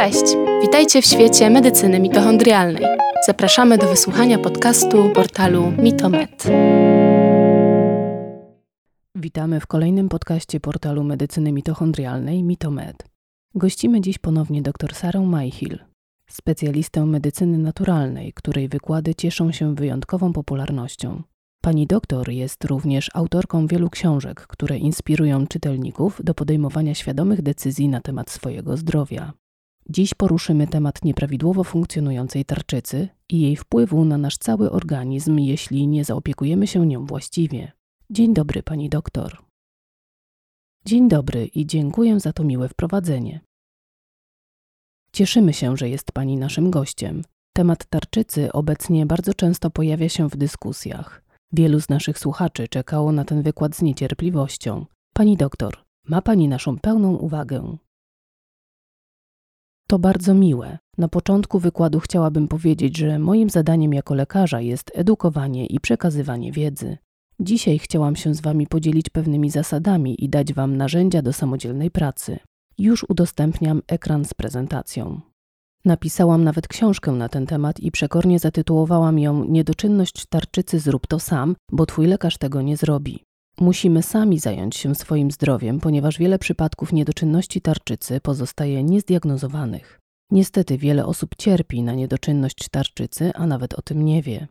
Cześć! Witajcie w świecie medycyny mitochondrialnej. Zapraszamy do wysłuchania podcastu portalu Mitomed. Witamy w kolejnym podcaście portalu medycyny mitochondrialnej Mitomed. Gościmy dziś ponownie dr Sarę Majchil, specjalistę medycyny naturalnej, której wykłady cieszą się wyjątkową popularnością. Pani doktor jest również autorką wielu książek, które inspirują czytelników do podejmowania świadomych decyzji na temat swojego zdrowia. Dziś poruszymy temat nieprawidłowo funkcjonującej tarczycy i jej wpływu na nasz cały organizm, jeśli nie zaopiekujemy się nią właściwie. Dzień dobry, pani doktor. Dzień dobry i dziękuję za to miłe wprowadzenie. Cieszymy się, że jest pani naszym gościem. Temat tarczycy obecnie bardzo często pojawia się w dyskusjach. Wielu z naszych słuchaczy czekało na ten wykład z niecierpliwością. Pani doktor, ma pani naszą pełną uwagę. To bardzo miłe. Na początku wykładu chciałabym powiedzieć, że moim zadaniem jako lekarza jest edukowanie i przekazywanie wiedzy. Dzisiaj chciałam się z Wami podzielić pewnymi zasadami i dać Wam narzędzia do samodzielnej pracy. Już udostępniam ekran z prezentacją. Napisałam nawet książkę na ten temat i przekornie zatytułowałam ją Niedoczynność tarczycy zrób to sam, bo Twój lekarz tego nie zrobi. Musimy sami zająć się swoim zdrowiem, ponieważ wiele przypadków niedoczynności tarczycy pozostaje niezdiagnozowanych. Niestety wiele osób cierpi na niedoczynność tarczycy, a nawet o tym nie wie.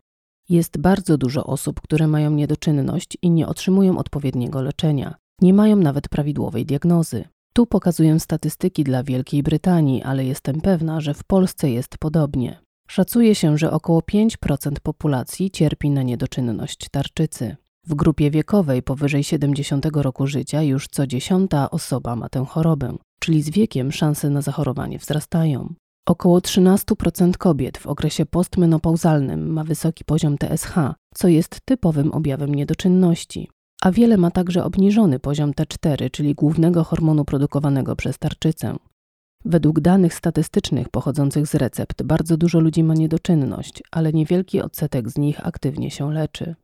Jest bardzo dużo osób, które mają niedoczynność i nie otrzymują odpowiedniego leczenia. Nie mają nawet prawidłowej diagnozy. Tu pokazuję statystyki dla Wielkiej Brytanii, ale jestem pewna, że w Polsce jest podobnie. Szacuje się, że około 5% populacji cierpi na niedoczynność tarczycy. W grupie wiekowej powyżej 70 roku życia już co dziesiąta osoba ma tę chorobę, czyli z wiekiem szanse na zachorowanie wzrastają. Około 13% kobiet w okresie postmenopauzalnym ma wysoki poziom TSH, co jest typowym objawem niedoczynności, a wiele ma także obniżony poziom T4, czyli głównego hormonu produkowanego przez tarczycę. Według danych statystycznych pochodzących z recept bardzo dużo ludzi ma niedoczynność, ale niewielki odsetek z nich aktywnie się leczy.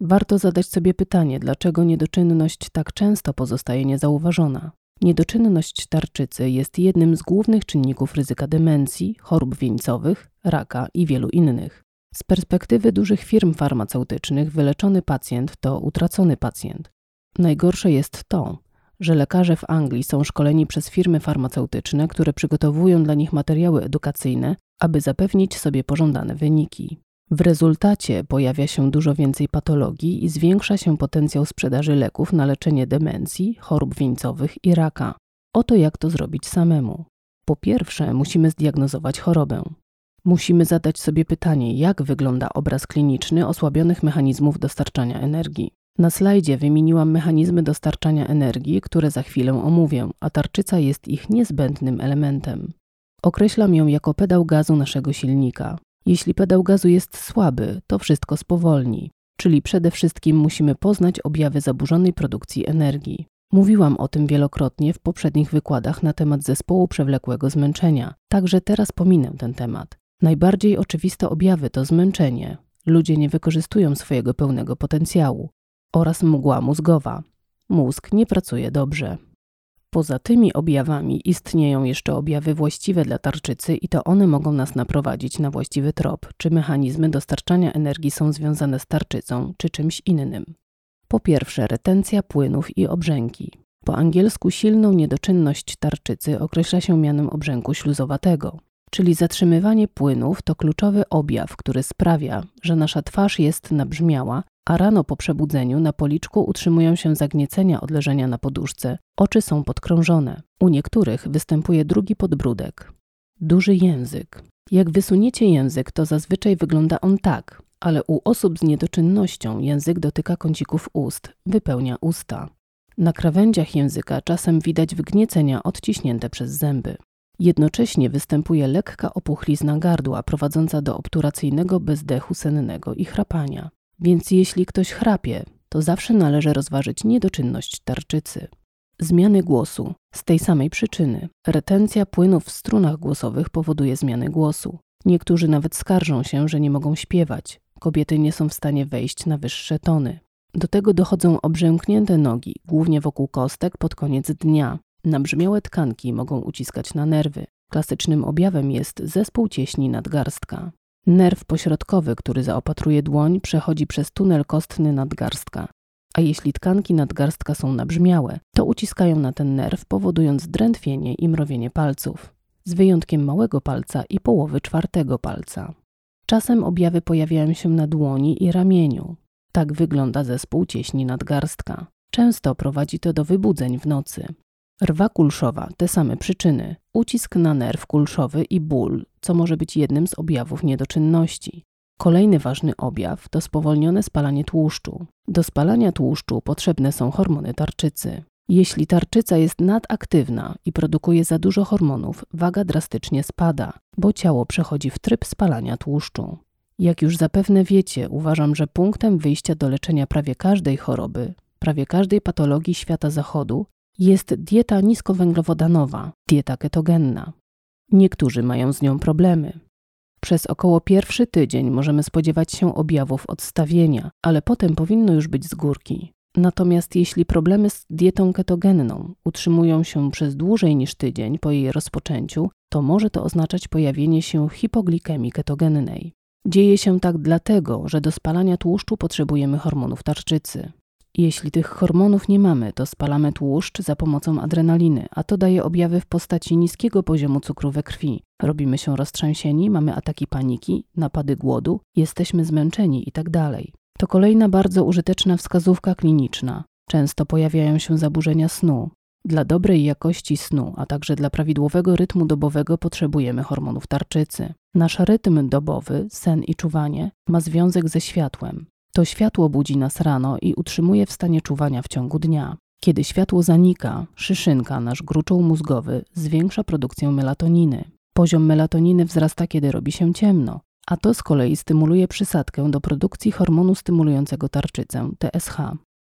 Warto zadać sobie pytanie, dlaczego niedoczynność tak często pozostaje niezauważona. Niedoczynność tarczycy jest jednym z głównych czynników ryzyka demencji, chorób wieńcowych, raka i wielu innych. Z perspektywy dużych firm farmaceutycznych wyleczony pacjent to utracony pacjent. Najgorsze jest to, że lekarze w Anglii są szkoleni przez firmy farmaceutyczne, które przygotowują dla nich materiały edukacyjne, aby zapewnić sobie pożądane wyniki. W rezultacie pojawia się dużo więcej patologii i zwiększa się potencjał sprzedaży leków na leczenie demencji, chorób wieńcowych i raka. Oto jak to zrobić samemu. Po pierwsze, musimy zdiagnozować chorobę. Musimy zadać sobie pytanie, jak wygląda obraz kliniczny osłabionych mechanizmów dostarczania energii. Na slajdzie wymieniłam mechanizmy dostarczania energii, które za chwilę omówię, a tarczyca jest ich niezbędnym elementem. Określam ją jako pedał gazu naszego silnika. Jeśli pedał gazu jest słaby, to wszystko spowolni, czyli przede wszystkim musimy poznać objawy zaburzonej produkcji energii. Mówiłam o tym wielokrotnie w poprzednich wykładach na temat zespołu przewlekłego zmęczenia, także teraz pominę ten temat. Najbardziej oczywiste objawy to zmęczenie, ludzie nie wykorzystują swojego pełnego potencjału, oraz mgła mózgowa. Mózg nie pracuje dobrze. Poza tymi objawami istnieją jeszcze objawy właściwe dla tarczycy i to one mogą nas naprowadzić na właściwy trop, czy mechanizmy dostarczania energii są związane z tarczycą, czy czymś innym. Po pierwsze, retencja płynów i obrzęki. Po angielsku silną niedoczynność tarczycy określa się mianem obrzęku śluzowatego, czyli zatrzymywanie płynów to kluczowy objaw, który sprawia, że nasza twarz jest nabrzmiała, a rano po przebudzeniu na policzku utrzymują się zagniecenia od leżenia na poduszce, oczy są podkrążone. U niektórych występuje drugi podbródek. Duży język. Jak wysuniecie język, to zazwyczaj wygląda on tak, ale u osób z niedoczynnością język dotyka kącików ust, wypełnia usta. Na krawędziach języka czasem widać wgniecenia odciśnięte przez zęby. Jednocześnie występuje lekka opuchlizna gardła prowadząca do obturacyjnego bezdechu sennego i chrapania. Więc jeśli ktoś chrapie, to zawsze należy rozważyć niedoczynność tarczycy. Zmiany głosu. Z tej samej przyczyny. Retencja płynów w strunach głosowych powoduje zmiany głosu. Niektórzy nawet skarżą się, że nie mogą śpiewać. Kobiety nie są w stanie wejść na wyższe tony. Do tego dochodzą obrzęknięte nogi, głównie wokół kostek pod koniec dnia. Nabrzmiałe tkanki mogą uciskać na nerwy. Klasycznym objawem jest zespół cieśni nadgarstka. Nerw pośrodkowy, który zaopatruje dłoń, przechodzi przez tunel kostny nadgarstka. A jeśli tkanki nadgarstka są nabrzmiałe, to uciskają na ten nerw, powodując drętwienie i mrowienie palców, z wyjątkiem małego palca i połowy czwartego palca. Czasem objawy pojawiają się na dłoni i ramieniu. Tak wygląda zespół cieśni nadgarstka. Często prowadzi to do wybudzeń w nocy. Rwa kulszowa, te same przyczyny, ucisk na nerw kulszowy i ból, co może być jednym z objawów niedoczynności. Kolejny ważny objaw to spowolnione spalanie tłuszczu. Do spalania tłuszczu potrzebne są hormony tarczycy. Jeśli tarczyca jest nadaktywna i produkuje za dużo hormonów, waga drastycznie spada, bo ciało przechodzi w tryb spalania tłuszczu. Jak już zapewne wiecie, uważam, że punktem wyjścia do leczenia prawie każdej choroby, prawie każdej patologii świata zachodu jest dieta niskowęglowodanowa, dieta ketogenna. Niektórzy mają z nią problemy. Przez około pierwszy tydzień możemy spodziewać się objawów odstawienia, ale potem powinno już być z górki. Natomiast jeśli problemy z dietą ketogenną utrzymują się przez dłużej niż tydzień po jej rozpoczęciu, to może to oznaczać pojawienie się hipoglikemii ketogennej. Dzieje się tak dlatego, że do spalania tłuszczu potrzebujemy hormonów tarczycy. Jeśli tych hormonów nie mamy, to spalamy tłuszcz za pomocą adrenaliny, a to daje objawy w postaci niskiego poziomu cukru we krwi. Robimy się roztrzęsieni, mamy ataki paniki, napady głodu, jesteśmy zmęczeni itd. Tak to kolejna bardzo użyteczna wskazówka kliniczna. Często pojawiają się zaburzenia snu. Dla dobrej jakości snu, a także dla prawidłowego rytmu dobowego potrzebujemy hormonów tarczycy. Nasz rytm dobowy, sen i czuwanie ma związek ze światłem. To światło budzi nas rano i utrzymuje w stanie czuwania w ciągu dnia. Kiedy światło zanika, szyszynka, nasz gruczoł mózgowy, zwiększa produkcję melatoniny. Poziom melatoniny wzrasta, kiedy robi się ciemno, a to z kolei stymuluje przysadkę do produkcji hormonu stymulującego tarczycę TSH.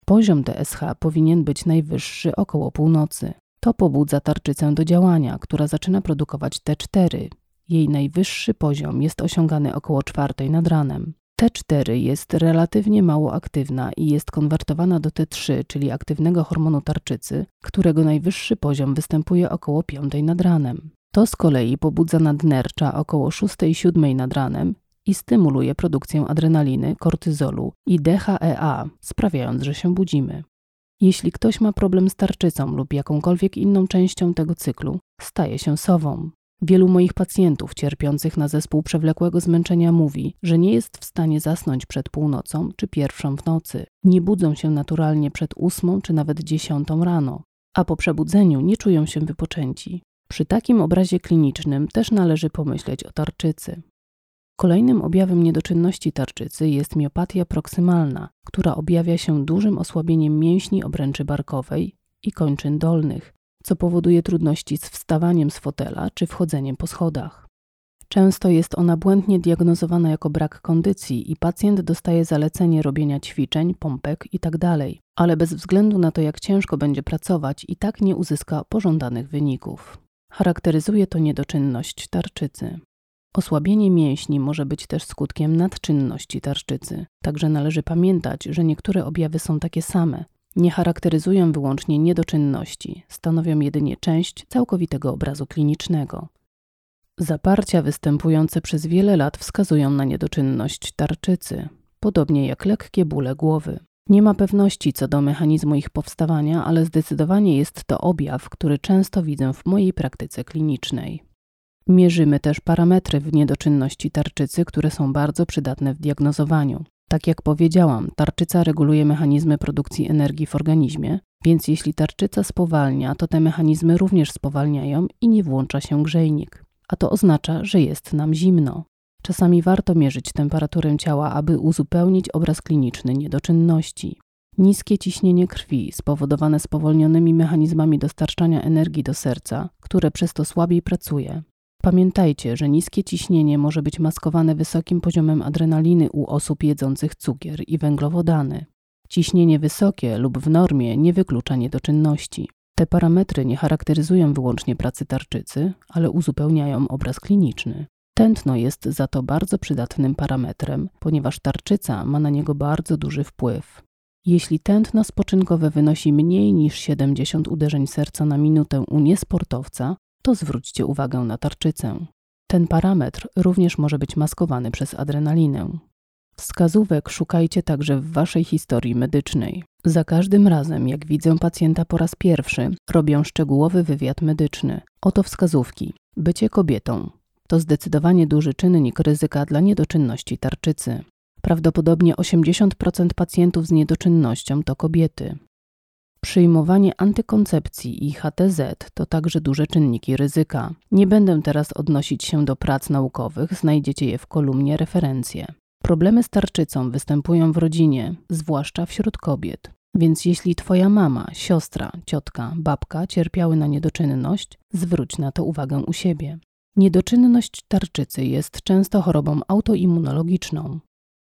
Poziom TSH powinien być najwyższy około północy. To pobudza tarczycę do działania, która zaczyna produkować T4. Jej najwyższy poziom jest osiągany około czwartej nad ranem. T4 jest relatywnie mało aktywna i jest konwertowana do T3, czyli aktywnego hormonu tarczycy, którego najwyższy poziom występuje około 5 nad ranem. To z kolei pobudza nadnercza około 6-7 nad ranem i stymuluje produkcję adrenaliny, kortyzolu i DHEA, sprawiając, że się budzimy. Jeśli ktoś ma problem z tarczycą lub jakąkolwiek inną częścią tego cyklu, staje się sową. Wielu moich pacjentów cierpiących na zespół przewlekłego zmęczenia mówi, że nie jest w stanie zasnąć przed północą czy pierwszą w nocy. Nie budzą się naturalnie przed ósmą czy nawet dziesiątą rano, a po przebudzeniu nie czują się wypoczęci. Przy takim obrazie klinicznym też należy pomyśleć o tarczycy. Kolejnym objawem niedoczynności tarczycy jest miopatia proksymalna, która objawia się dużym osłabieniem mięśni obręczy barkowej i kończyn dolnych, co powoduje trudności z wstawaniem z fotela czy wchodzeniem po schodach. Często jest ona błędnie diagnozowana jako brak kondycji i pacjent dostaje zalecenie robienia ćwiczeń, pompek itd., tak ale bez względu na to, jak ciężko będzie pracować, i tak nie uzyska pożądanych wyników. Charakteryzuje to niedoczynność tarczycy. Osłabienie mięśni może być też skutkiem nadczynności tarczycy, także należy pamiętać, że niektóre objawy są takie same, nie charakteryzują wyłącznie niedoczynności, stanowią jedynie część całkowitego obrazu klinicznego. Zaparcia występujące przez wiele lat wskazują na niedoczynność tarczycy, podobnie jak lekkie bóle głowy. Nie ma pewności co do mechanizmu ich powstawania, ale zdecydowanie jest to objaw, który często widzę w mojej praktyce klinicznej. Mierzymy też parametry w niedoczynności tarczycy, które są bardzo przydatne w diagnozowaniu. Tak jak powiedziałam, tarczyca reguluje mechanizmy produkcji energii w organizmie, więc jeśli tarczyca spowalnia, to te mechanizmy również spowalniają i nie włącza się grzejnik. A to oznacza, że jest nam zimno. Czasami warto mierzyć temperaturę ciała, aby uzupełnić obraz kliniczny niedoczynności. Niskie ciśnienie krwi spowodowane spowolnionymi mechanizmami dostarczania energii do serca, które przez to słabiej pracuje, Pamiętajcie, że niskie ciśnienie może być maskowane wysokim poziomem adrenaliny u osób jedzących cukier i węglowodany. Ciśnienie wysokie lub w normie nie wyklucza niedoczynności. Te parametry nie charakteryzują wyłącznie pracy tarczycy, ale uzupełniają obraz kliniczny. Tętno jest za to bardzo przydatnym parametrem, ponieważ tarczyca ma na niego bardzo duży wpływ. Jeśli tętno spoczynkowe wynosi mniej niż 70 uderzeń serca na minutę u niesportowca, to zwróćcie uwagę na tarczycę. Ten parametr również może być maskowany przez adrenalinę. Wskazówek szukajcie także w waszej historii medycznej. Za każdym razem, jak widzę pacjenta po raz pierwszy, robię szczegółowy wywiad medyczny. Oto wskazówki. Bycie kobietą to zdecydowanie duży czynnik ryzyka dla niedoczynności tarczycy. Prawdopodobnie 80% pacjentów z niedoczynnością to kobiety. Przyjmowanie antykoncepcji i HTZ to także duże czynniki ryzyka. Nie będę teraz odnosić się do prac naukowych, znajdziecie je w kolumnie referencje. Problemy z tarczycą występują w rodzinie, zwłaszcza wśród kobiet. Więc jeśli twoja mama, siostra, ciotka, babka cierpiały na niedoczynność, zwróć na to uwagę u siebie. Niedoczynność tarczycy jest często chorobą autoimmunologiczną.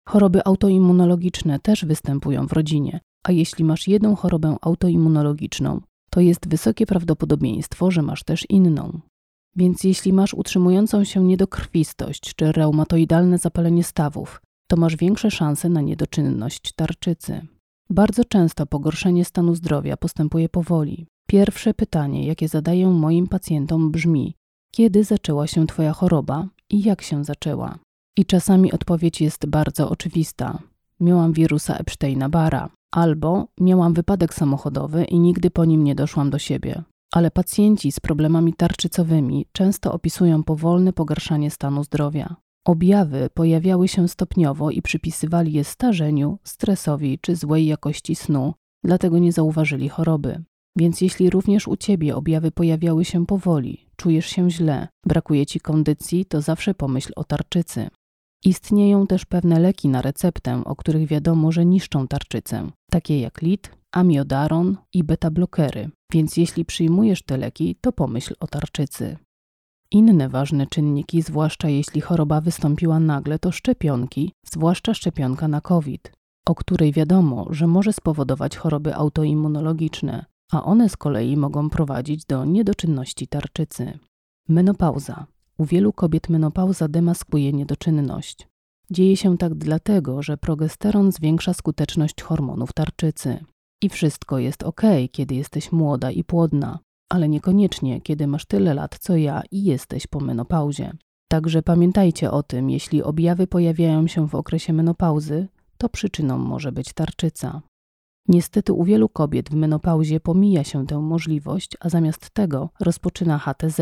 Choroby autoimmunologiczne też występują w rodzinie, a jeśli masz jedną chorobę autoimmunologiczną, to jest wysokie prawdopodobieństwo, że masz też inną. Więc jeśli masz utrzymującą się niedokrwistość czy reumatoidalne zapalenie stawów, to masz większe szanse na niedoczynność tarczycy. Bardzo często pogorszenie stanu zdrowia postępuje powoli. Pierwsze pytanie, jakie zadaję moim pacjentom brzmi: kiedy zaczęła się Twoja choroba i jak się zaczęła? I czasami odpowiedź jest bardzo oczywista. Miałam wirusa Epsteina-Barra, albo miałam wypadek samochodowy i nigdy po nim nie doszłam do siebie. Ale pacjenci z problemami tarczycowymi często opisują powolne pogarszanie stanu zdrowia. Objawy pojawiały się stopniowo i przypisywali je starzeniu, stresowi czy złej jakości snu, dlatego nie zauważyli choroby. Więc jeśli również u ciebie objawy pojawiały się powoli, czujesz się źle, brakuje ci kondycji, to zawsze pomyśl o tarczycy. Istnieją też pewne leki na receptę, o których wiadomo, że niszczą tarczycę, takie jak lit, amiodaron i beta-blokery, więc jeśli przyjmujesz te leki, to pomyśl o tarczycy. Inne ważne czynniki, zwłaszcza jeśli choroba wystąpiła nagle, to szczepionki, zwłaszcza szczepionka na COVID, o której wiadomo, że może spowodować choroby autoimmunologiczne, a one z kolei mogą prowadzić do niedoczynności tarczycy. Menopauza. U wielu kobiet menopauza demaskuje niedoczynność. Dzieje się tak dlatego, że progesteron zwiększa skuteczność hormonów tarczycy. I wszystko jest ok, kiedy jesteś młoda i płodna, ale niekoniecznie, kiedy masz tyle lat co ja i jesteś po menopauzie. Także pamiętajcie o tym, jeśli objawy pojawiają się w okresie menopauzy, to przyczyną może być tarczyca. Niestety u wielu kobiet w menopauzie pomija się tę możliwość, a zamiast tego rozpoczyna HTZ,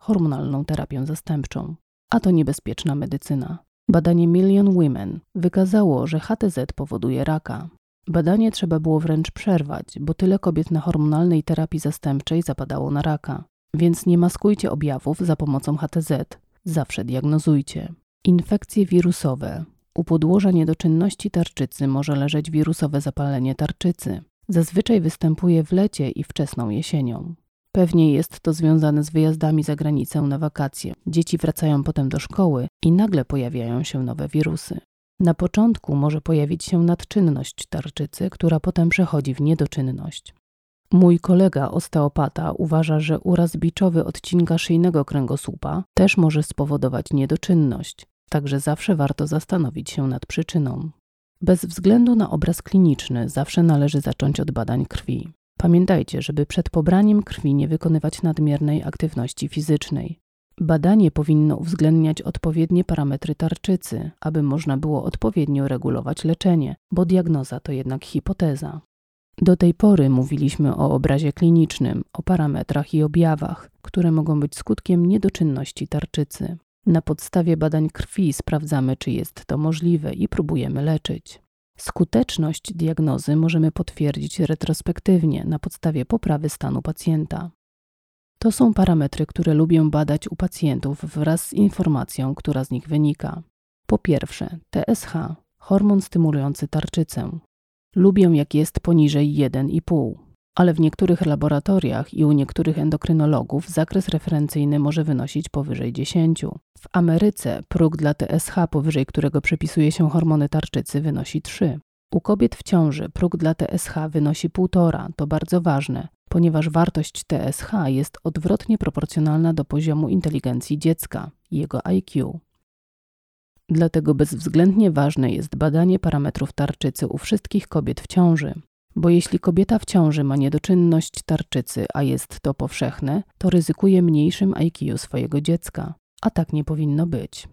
hormonalną terapię zastępczą. A to niebezpieczna medycyna. Badanie Million Women wykazało, że HTZ powoduje raka. Badanie trzeba było wręcz przerwać, bo tyle kobiet na hormonalnej terapii zastępczej zapadało na raka. Więc nie maskujcie objawów za pomocą HTZ. Zawsze diagnozujcie. Infekcje wirusowe. U podłoża niedoczynności tarczycy może leżeć wirusowe zapalenie tarczycy. Zazwyczaj występuje w lecie i wczesną jesienią. Pewnie jest to związane z wyjazdami za granicę na wakacje. Dzieci wracają potem do szkoły i nagle pojawiają się nowe wirusy. Na początku może pojawić się nadczynność tarczycy, która potem przechodzi w niedoczynność. Mój kolega osteopata uważa, że uraz biczowy odcinka szyjnego kręgosłupa też może spowodować niedoczynność, także zawsze warto zastanowić się nad przyczyną. Bez względu na obraz kliniczny zawsze należy zacząć od badań krwi. Pamiętajcie, żeby przed pobraniem krwi nie wykonywać nadmiernej aktywności fizycznej. Badanie powinno uwzględniać odpowiednie parametry tarczycy, aby można było odpowiednio regulować leczenie, bo diagnoza to jednak hipoteza. Do tej pory mówiliśmy o obrazie klinicznym, o parametrach i objawach, które mogą być skutkiem niedoczynności tarczycy. Na podstawie badań krwi sprawdzamy, czy jest to możliwe i próbujemy leczyć. Skuteczność diagnozy możemy potwierdzić retrospektywnie na podstawie poprawy stanu pacjenta. To są parametry, które lubię badać u pacjentów wraz z informacją, która z nich wynika. Po pierwsze, TSH, hormon stymulujący tarczycę. Lubię, jak jest poniżej 1,5, ale w niektórych laboratoriach i u niektórych endokrynologów zakres referencyjny może wynosić powyżej 10. W Ameryce próg dla TSH, powyżej którego przypisuje się hormony tarczycy, wynosi 3. U kobiet w ciąży próg dla TSH wynosi 1,5. To bardzo ważne, ponieważ wartość TSH jest odwrotnie proporcjonalna do poziomu inteligencji dziecka, jego IQ. Dlatego bezwzględnie ważne jest badanie parametrów tarczycy u wszystkich kobiet w ciąży. Bo jeśli kobieta w ciąży ma niedoczynność tarczycy, a jest to powszechne, to ryzykuje mniejszym IQ swojego dziecka, a tak nie powinno być.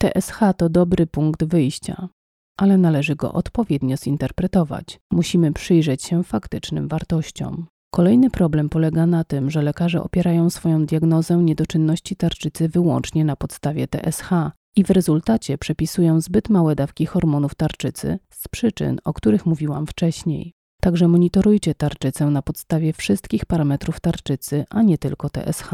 TSH to dobry punkt wyjścia, ale należy go odpowiednio zinterpretować. Musimy przyjrzeć się faktycznym wartościom. Kolejny problem polega na tym, że lekarze opierają swoją diagnozę niedoczynności tarczycy wyłącznie na podstawie TSH i w rezultacie przepisują zbyt małe dawki hormonów tarczycy z przyczyn, o których mówiłam wcześniej. Także monitorujcie tarczycę na podstawie wszystkich parametrów tarczycy, a nie tylko TSH.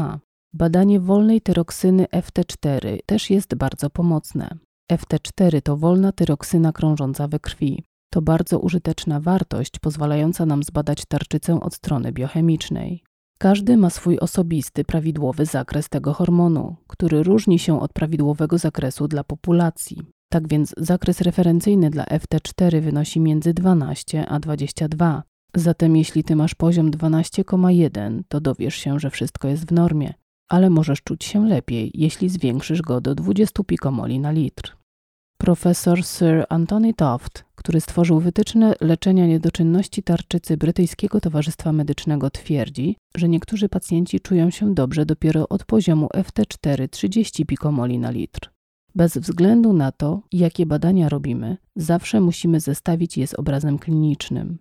Badanie wolnej tyroksyny FT4 też jest bardzo pomocne. FT4 to wolna tyroksyna krążąca we krwi. To bardzo użyteczna wartość pozwalająca nam zbadać tarczycę od strony biochemicznej. Każdy ma swój osobisty, prawidłowy zakres tego hormonu, który różni się od prawidłowego zakresu dla populacji. Tak więc zakres referencyjny dla FT4 wynosi między 12 a 22. Zatem jeśli ty masz poziom 12,1, to dowiesz się, że wszystko jest w normie, ale możesz czuć się lepiej, jeśli zwiększysz go do 20 pikomoli na litr. Profesor Sir Anthony Toft, który stworzył wytyczne leczenia niedoczynności tarczycy Brytyjskiego Towarzystwa Medycznego, twierdzi, że niektórzy pacjenci czują się dobrze dopiero od poziomu FT4 30 pikomoli na litr. Bez względu na to, jakie badania robimy, zawsze musimy zestawić je z obrazem klinicznym.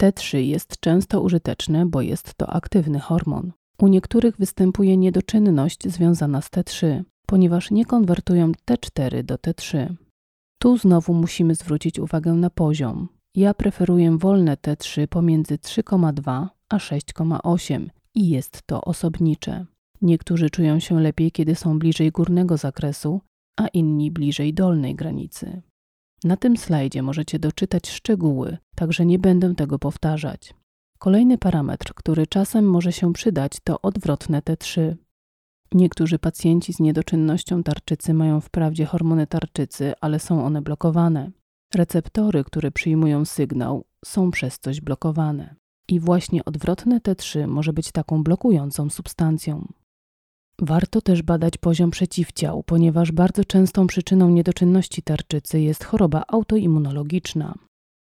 T3 jest często użyteczne, bo jest to aktywny hormon. U niektórych występuje niedoczynność związana z T3, ponieważ nie konwertują T4 do T3. Tu znowu musimy zwrócić uwagę na poziom. Ja preferuję wolne T3 pomiędzy 3,2 a 6,8 i jest to osobnicze. Niektórzy czują się lepiej, kiedy są bliżej górnego zakresu, a inni bliżej dolnej granicy. Na tym slajdzie możecie doczytać szczegóły, także nie będę tego powtarzać. Kolejny parametr, który czasem może się przydać, to odwrotne T3. Niektórzy pacjenci z niedoczynnością tarczycy mają wprawdzie hormony tarczycy, ale są one blokowane. Receptory, które przyjmują sygnał, są przez coś blokowane. I właśnie odwrotne T3 może być taką blokującą substancją. Warto też badać poziom przeciwciał, ponieważ bardzo częstą przyczyną niedoczynności tarczycy jest choroba autoimmunologiczna.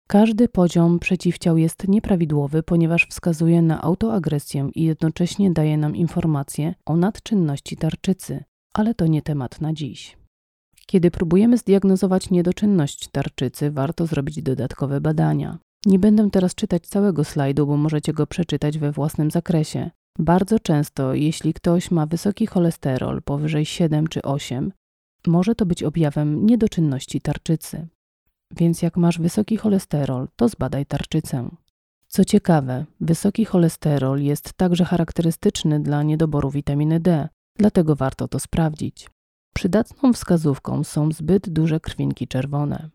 Każdy poziom przeciwciał jest nieprawidłowy, ponieważ wskazuje na autoagresję i jednocześnie daje nam informację o nadczynności tarczycy, ale to nie temat na dziś. Kiedy próbujemy zdiagnozować niedoczynność tarczycy, warto zrobić dodatkowe badania. Nie będę teraz czytać całego slajdu, bo możecie go przeczytać we własnym zakresie. Bardzo często, jeśli ktoś ma wysoki cholesterol powyżej 7 czy 8, może to być objawem niedoczynności tarczycy. Więc jak masz wysoki cholesterol, to zbadaj tarczycę. Co ciekawe, wysoki cholesterol jest także charakterystyczny dla niedoboru witaminy D, dlatego warto to sprawdzić. Przydatną wskazówką są zbyt duże krwinki czerwone.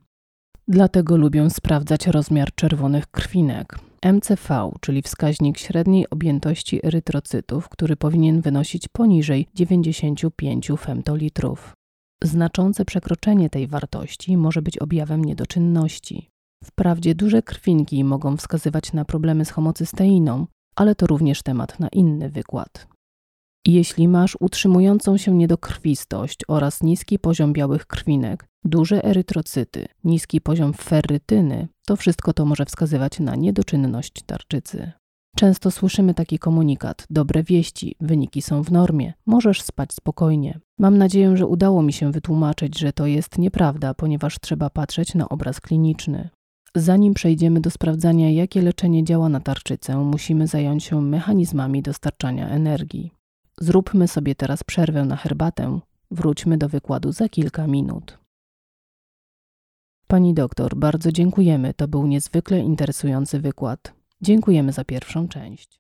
Dlatego lubię sprawdzać rozmiar czerwonych krwinek. MCV, czyli wskaźnik średniej objętości erytrocytów, który powinien wynosić poniżej 95 femtolitrów. Znaczące przekroczenie tej wartości może być objawem niedoczynności. Wprawdzie duże krwinki mogą wskazywać na problemy z homocysteiną, ale to również temat na inny wykład. Jeśli masz utrzymującą się niedokrwistość oraz niski poziom białych krwinek, duże erytrocyty, niski poziom ferrytyny, to wszystko to może wskazywać na niedoczynność tarczycy. Często słyszymy taki komunikat: Dobre wieści, wyniki są w normie, możesz spać spokojnie. Mam nadzieję, że udało mi się wytłumaczyć, że to jest nieprawda, ponieważ trzeba patrzeć na obraz kliniczny. Zanim przejdziemy do sprawdzania, jakie leczenie działa na tarczycę, musimy zająć się mechanizmami dostarczania energii. Zróbmy sobie teraz przerwę na herbatę. Wróćmy do wykładu za kilka minut. Pani doktor, bardzo dziękujemy. To był niezwykle interesujący wykład. Dziękujemy za pierwszą część.